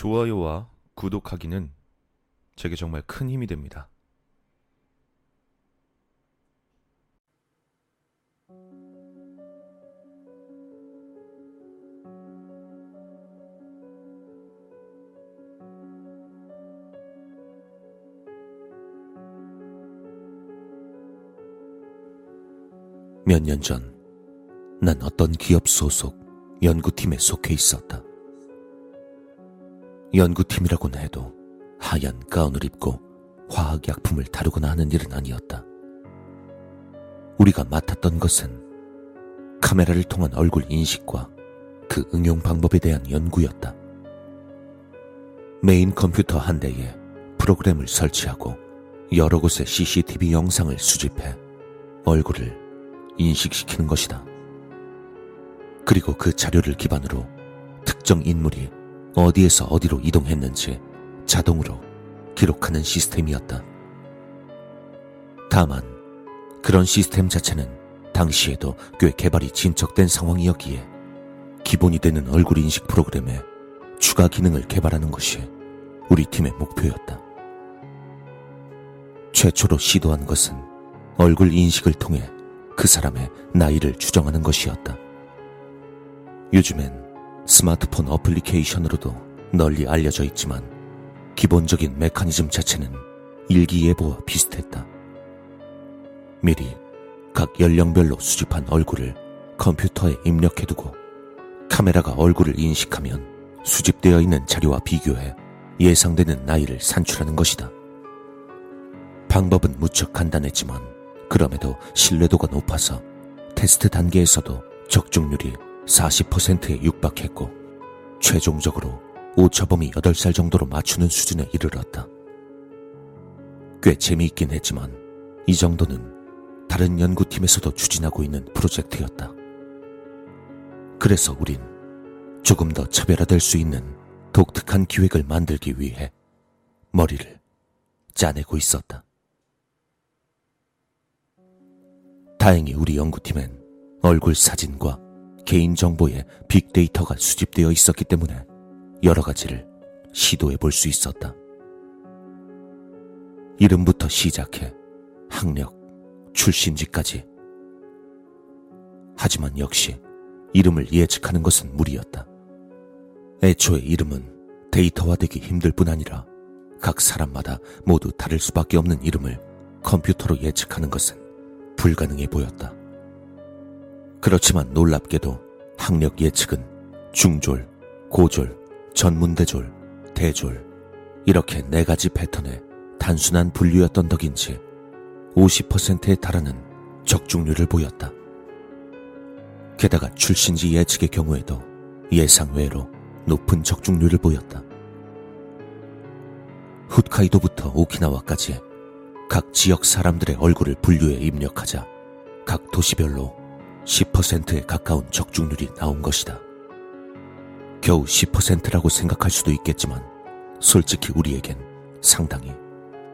좋아요와 구독하기는 제게 정말 큰 힘이 됩니다. 몇 년 전, 난 어떤 기업 소속 연구팀에 속해 있었다. 연구팀이라고는 해도 하얀 가운을 입고 화학약품을 다루거나 하는 일은 아니었다. 우리가 맡았던 것은 카메라를 통한 얼굴 인식과 그 응용 방법에 대한 연구였다. 메인 컴퓨터 한 대에 프로그램을 설치하고 여러 곳의 CCTV 영상을 수집해 얼굴을 인식시키는 것이다. 그리고 그 자료를 기반으로 특정 인물이 어디에서 어디로 이동했는지 자동으로 기록하는 시스템이었다. 다만 그런 시스템 자체는 당시에도 꽤 개발이 진척된 상황이었기에 기본이 되는 얼굴 인식 프로그램에 추가 기능을 개발하는 것이 우리 팀의 목표였다. 최초로 시도한 것은 얼굴 인식을 통해 그 사람의 나이를 추정하는 것이었다. 요즘엔 스마트폰 어플리케이션으로도 널리 알려져 있지만 기본적인 메커니즘 자체는 일기예보와 비슷했다. 미리 각 연령별로 수집한 얼굴을 컴퓨터에 입력해두고 카메라가 얼굴을 인식하면 수집되어 있는 자료와 비교해 예상되는 나이를 산출하는 것이다. 방법은 무척 간단했지만 그럼에도 신뢰도가 높아서 테스트 단계에서도 적중률이 40%에 육박했고 최종적으로 오차범위 8살 정도로 맞추는 수준에 이르렀다. 꽤 재미있긴 했지만 이 정도는 다른 연구팀에서도 추진하고 있는 프로젝트였다. 그래서 우린 조금 더 차별화될 수 있는 독특한 기획을 만들기 위해 머리를 짜내고 있었다. 다행히 우리 연구팀엔 얼굴 사진과 개인정보에 빅데이터가 수집되어 있었기 때문에 여러 가지를 시도해 볼 수 있었다. 이름부터 시작해 학력, 출신지까지. 하지만 역시 이름을 예측하는 것은 무리였다. 애초에 이름은 데이터화되기 힘들 뿐 아니라 각 사람마다 모두 다를 수밖에 없는 이름을 컴퓨터로 예측하는 것은 불가능해 보였다. 그렇지만 놀랍게도 학력 예측은 중졸, 고졸, 전문대졸, 대졸 이렇게 네 가지 패턴의 단순한 분류였던 덕인지 50%에 달하는 적중률을 보였다. 게다가 출신지 예측의 경우에도 예상 외로 높은 적중률을 보였다. 훗카이도부터 오키나와까지 각 지역 사람들의 얼굴을 분류해 입력하자 각 도시별로 10%에 가까운 적중률이 나온 것이다. 겨우 10%라고 생각할 수도 있겠지만 솔직히 우리에겐 상당히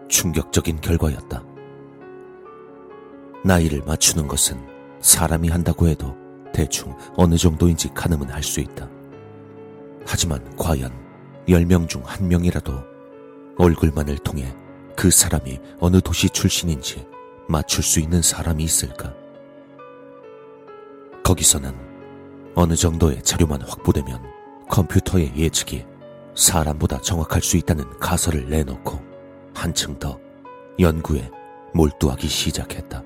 충격적인 결과였다. 나이를 맞추는 것은 사람이 한다고 해도 대충 어느 정도인지 가늠은 할수 있다. 하지만 과연 10명 중한 명이라도 얼굴만을 통해 그 사람이 어느 도시 출신인지 맞출 수 있는 사람이 있을까? 거기서는 어느 정도의 자료만 확보되면 컴퓨터의 예측이 사람보다 정확할 수 있다는 가설을 내놓고 한층 더 연구에 몰두하기 시작했다.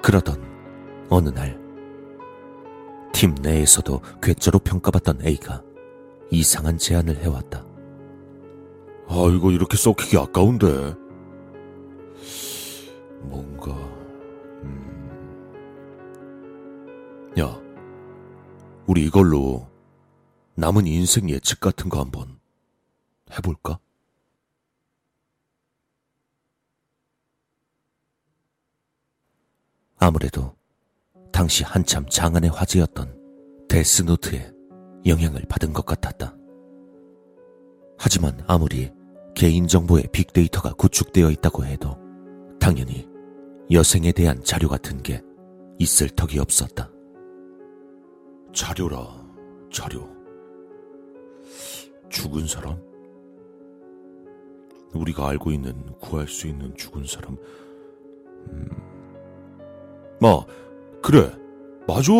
그러던 어느 날, 팀 내에서도 괴짜로 평가받던 A가 이상한 제안을 해왔다. 아, 이거 이렇게 썩히기 아까운데. 우리 이걸로 남은 인생 예측 같은 거 한번 해볼까? 아무래도 당시 한참 장안의 화제였던 데스노트에 영향을 받은 것 같았다. 하지만 아무리 개인정보의 빅데이터가 구축되어 있다고 해도 당연히 여생에 대한 자료 같은 게 있을 턱이 없었다. 자료라, 자료. 죽은 사람? 우리가 알고 있는 구할 수 있는 죽은 사람. 음. 마, 그래, 맞아.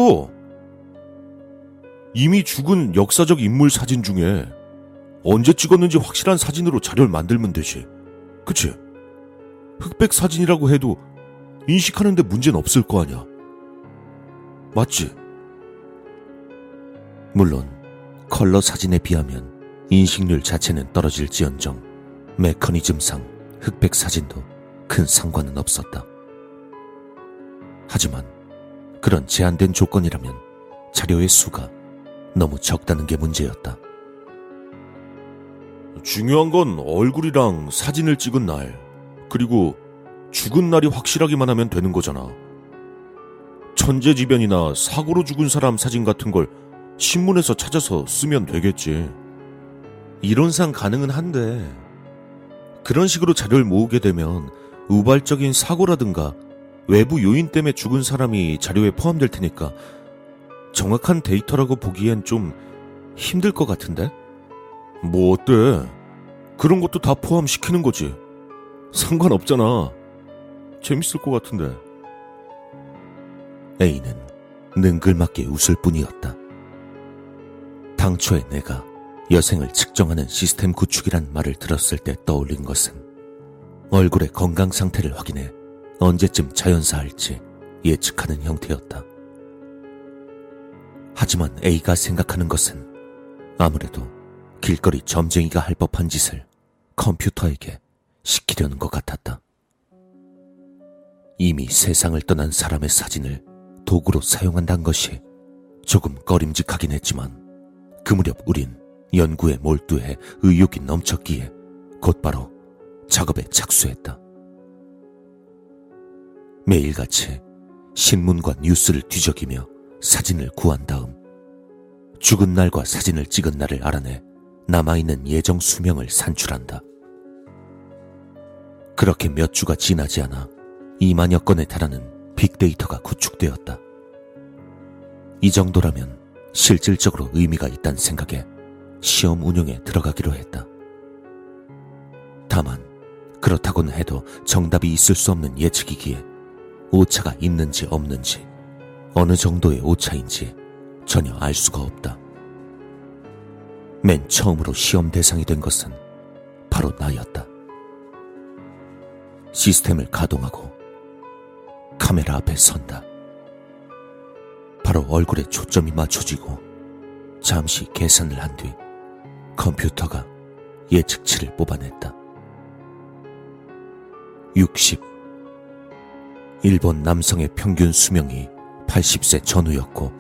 이미 죽은 역사적 인물 사진 중에 언제 찍었는지 확실한 사진으로 자료를 만들면 되지. 그치? 흑백 사진이라고 해도 인식하는데 문제는 없을 거 아니야. 맞지? 물론 컬러 사진에 비하면 인식률 자체는 떨어질지언정 메커니즘상 흑백 사진도 큰 상관은 없었다. 하지만 그런 제한된 조건이라면 자료의 수가 너무 적다는 게 문제였다. 중요한 건 얼굴이랑 사진을 찍은 날, 그리고 죽은 날이 확실하기만 하면 되는 거잖아. 천재지변이나 사고로 죽은 사람 사진 같은 걸 신문에서 찾아서 쓰면 되겠지. 이론상 가능은 한데, 그런 식으로 자료를 모으게 되면 우발적인 사고라든가 외부 요인 때문에 죽은 사람이 자료에 포함될 테니까 정확한 데이터라고 보기엔 좀 힘들 것 같은데? 뭐 어때? 그런 것도 다 포함시키는 거지. 상관없잖아. 재밌을 것 같은데. A는 능글맞게 웃을 뿐이었다. 당초에 내가 여생을 측정하는 시스템 구축이란 말을 들었을 때 떠올린 것은 얼굴의 건강 상태를 확인해 언제쯤 자연사할지 예측하는 형태였다. 하지만 A가 생각하는 것은 아무래도 길거리 점쟁이가 할 법한 짓을 컴퓨터에게 시키려는 것 같았다. 이미 세상을 떠난 사람의 사진을 도구로 사용한다는 것이 조금 꺼림직하긴 했지만 그 무렵 우린 연구에 몰두해 의욕이 넘쳤기에 곧바로 작업에 착수했다. 매일같이 신문과 뉴스를 뒤적이며 사진을 구한 다음 죽은 날과 사진을 찍은 날을 알아내 남아있는 예정 수명을 산출한다. 그렇게 몇 주가 지나지 않아 2만여 건에 달하는 빅데이터가 구축되었다. 이 정도라면 실질적으로 의미가 있다는 생각에 시험 운영에 들어가기로 했다. 다만 그렇다고는 해도 정답이 있을 수 없는 예측이기에 오차가 있는지 없는지 어느 정도의 오차인지 전혀 알 수가 없다. 맨 처음으로 시험 대상이 된 것은 바로 나였다. 시스템을 가동하고 카메라 앞에 선다. 얼굴에 초점이 맞춰지고 잠시 계산을 한 뒤 컴퓨터가 예측치를 뽑아냈다. 60. 일본 남성의 평균 수명이 80세 전후였고,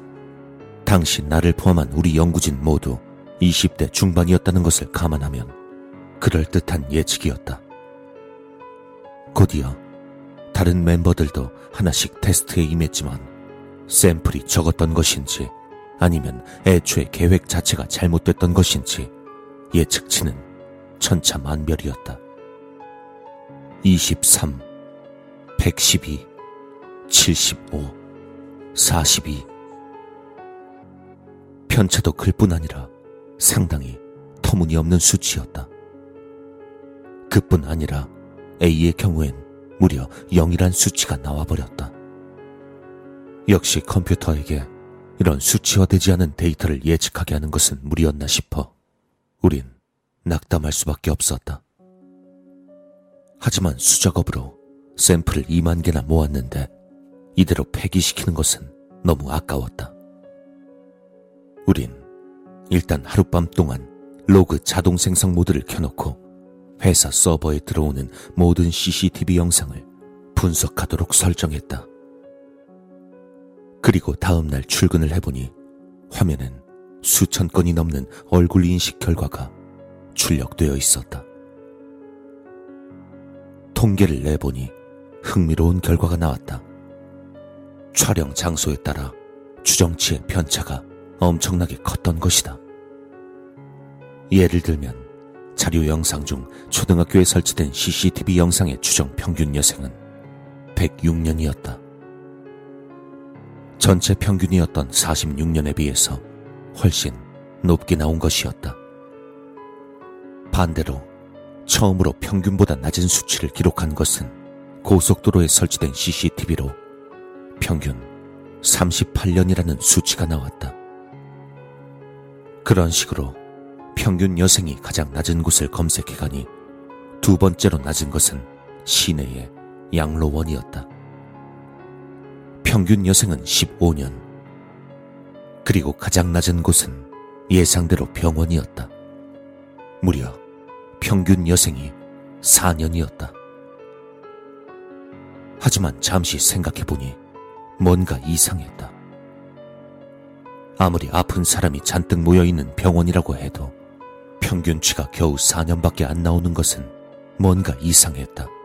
당시 나를 포함한 우리 연구진 모두 20대 중반이었다는 것을 감안하면 그럴듯한 예측이었다. 곧이어 다른 멤버들도 하나씩 테스트에 임했지만 샘플이 적었던 것인지 아니면 애초에 계획 자체가 잘못됐던 것인지 예측치는 천차만별이었다. 23, 112, 75, 42. 편차도 클뿐 아니라 상당히 터무니없는 수치였다. 그뿐 아니라 A의 경우엔 무려 0이란 수치가 나와버렸다. 역시 컴퓨터에게 이런 수치화되지 않은 데이터를 예측하게 하는 것은 무리였나 싶어 우린 낙담할 수밖에 없었다. 하지만 수작업으로 샘플을 2만 개나 모았는데 이대로 폐기시키는 것은 너무 아까웠다. 우린 일단 하룻밤 동안 로그 자동 생성 모드를 켜놓고 회사 서버에 들어오는 모든 CCTV 영상을 분석하도록 설정했다. 그리고 다음 날 출근을 해보니 화면엔 수천 건이 넘는 얼굴 인식 결과가 출력되어 있었다. 통계를 내보니 흥미로운 결과가 나왔다. 촬영 장소에 따라 추정치의 편차가 엄청나게 컸던 것이다. 예를 들면 자료 영상 중 초등학교에 설치된 CCTV 영상의 추정 평균 여생은 106년이었다. 전체 평균이었던 46년에 비해서 훨씬 높게 나온 것이었다. 반대로 처음으로 평균보다 낮은 수치를 기록한 것은 고속도로에 설치된 CCTV로 평균 38년이라는 수치가 나왔다. 그런 식으로 평균 여생이 가장 낮은 곳을 검색해 가니 두 번째로 낮은 것은 시내의 양로원이었다. 평균 여생은 15년. 그리고 가장 낮은 곳은 예상대로 병원이었다. 무려 평균 여생이 4년이었다. 하지만 잠시 생각해보니 뭔가 이상했다. 아무리 아픈 사람이 잔뜩 모여있는 병원이라고 해도 평균치가 겨우 4년밖에 안 나오는 것은 뭔가 이상했다.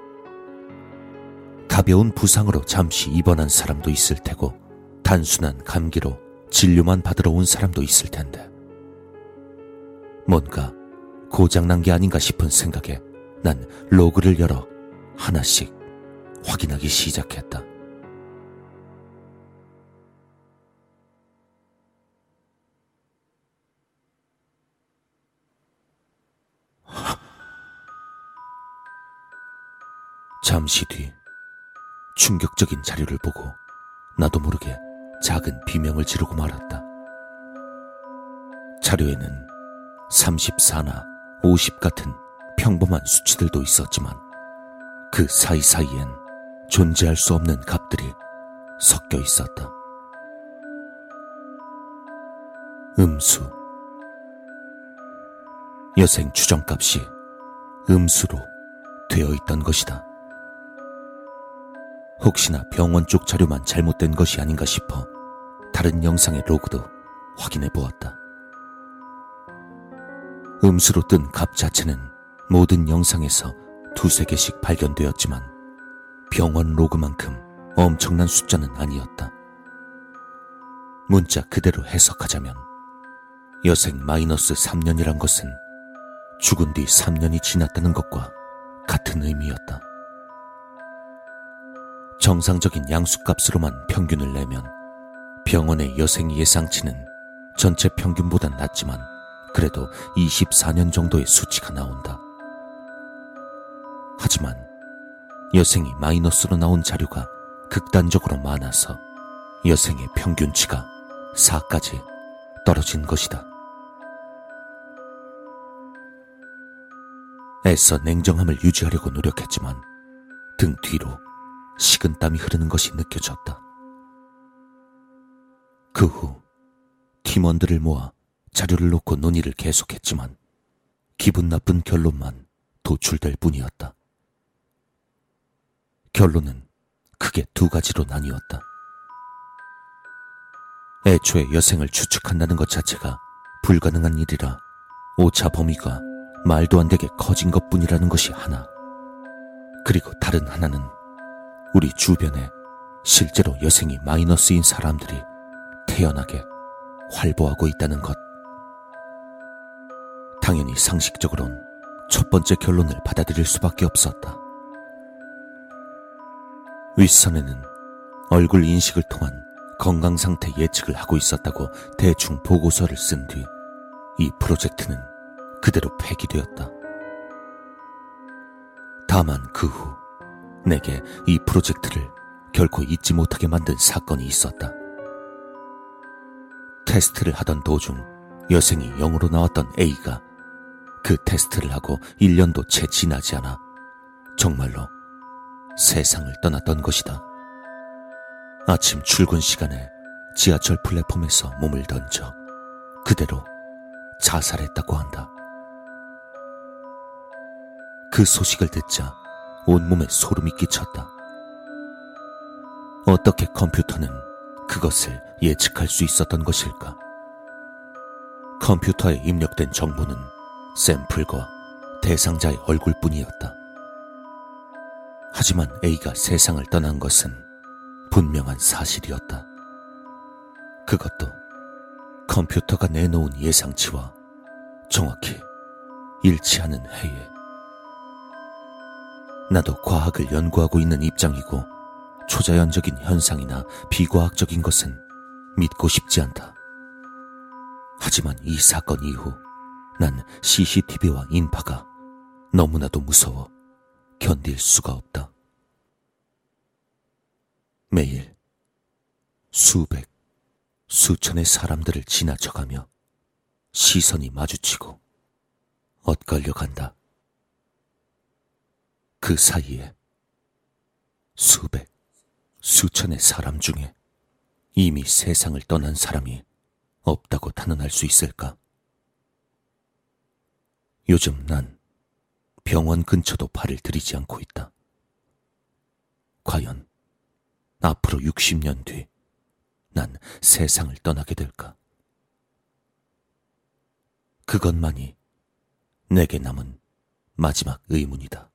가벼운 부상으로 잠시 입원한 사람도 있을 테고 단순한 감기로 진료만 받으러 온 사람도 있을 텐데 뭔가 고장난 게 아닌가 싶은 생각에 난 로그를 열어 하나씩 확인하기 시작했다. 잠시 뒤 충격적인 자료를 보고 나도 모르게 작은 비명을 지르고 말았다. 자료에는 34나 50 같은 평범한 수치들도 있었지만 그 사이사이엔 존재할 수 없는 값들이 섞여 있었다. 음수. 여생 추정값이 음수로 되어 있던 것이다. 혹시나 병원 쪽 자료만 잘못된 것이 아닌가 싶어 다른 영상의 로그도 확인해 보았다. 음수로 뜬 값 자체는 모든 영상에서 두세 개씩 발견되었지만 병원 로그만큼 엄청난 숫자는 아니었다. 문자 그대로 해석하자면 여생 마이너스 3년이란 것은 죽은 뒤 3년이 지났다는 것과 같은 의미였다. 정상적인 양수값으로만 평균을 내면 병원의 여생 예상치는 전체 평균보단 낮지만 그래도 24년 정도의 수치가 나온다. 하지만 여생이 마이너스로 나온 자료가 극단적으로 많아서 여생의 평균치가 4까지 떨어진 것이다. 애써 냉정함을 유지하려고 노력했지만 등 뒤로 식은 땀이 흐르는 것이 느껴졌다. 그 후 팀원들을 모아 자료를 놓고 논의를 계속했지만 기분 나쁜 결론만 도출될 뿐이었다. 결론은 크게 두 가지로 나뉘었다. 애초에 여생을 추측한다는 것 자체가 불가능한 일이라 오차 범위가 말도 안 되게 커진 것 뿐이라는 것이 하나. 그리고 다른 하나는 우리 주변에 실제로 여생이 마이너스인 사람들이 태연하게 활보하고 있다는 것. 당연히 상식적으론 첫 번째 결론을 받아들일 수밖에 없었다. 윗선에는 얼굴 인식을 통한 건강 상태 예측을 하고 있었다고 대충 보고서를 쓴 뒤 이 프로젝트는 그대로 폐기되었다. 다만 그 후 내게 이 프로젝트를 결코 잊지 못하게 만든 사건이 있었다. 테스트를 하던 도중 여생이 영으로 나왔던 A가 그 테스트를 하고 1년도 채 지나지 않아 정말로 세상을 떠났던 것이다. 아침 출근 시간에 지하철 플랫폼에서 몸을 던져 그대로 자살했다고 한다. 그 소식을 듣자 온몸에 소름이 끼쳤다. 어떻게 컴퓨터는 그것을 예측할 수 있었던 것일까? 컴퓨터에 입력된 정보는 샘플과 대상자의 얼굴뿐이었다. 하지만 A가 세상을 떠난 것은 분명한 사실이었다. 그것도 컴퓨터가 내놓은 예상치와 정확히 일치하는 해에 나도 과학을 연구하고 있는 입장이고 초자연적인 현상이나 비과학적인 것은 믿고 싶지 않다. 하지만 이 사건 이후 난 CCTV와 인파가 너무나도 무서워 견딜 수가 없다. 매일 수백, 수천의 사람들을 지나쳐가며 시선이 마주치고 엇갈려 간다. 그 사이에 수백, 수천의 사람 중에 이미 세상을 떠난 사람이 없다고 단언할 수 있을까? 요즘 난 병원 근처도 발을 들이지 않고 있다. 과연 앞으로 60년 뒤 난 세상을 떠나게 될까? 그것만이 내게 남은 마지막 의문이다.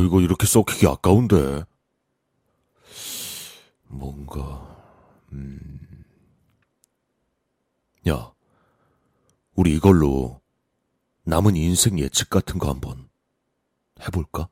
이거 이렇게 썩히기 아까운데. 뭔가, 음. 야, 우리 이걸로 남은 인생 예측 같은 거 한번 해볼까?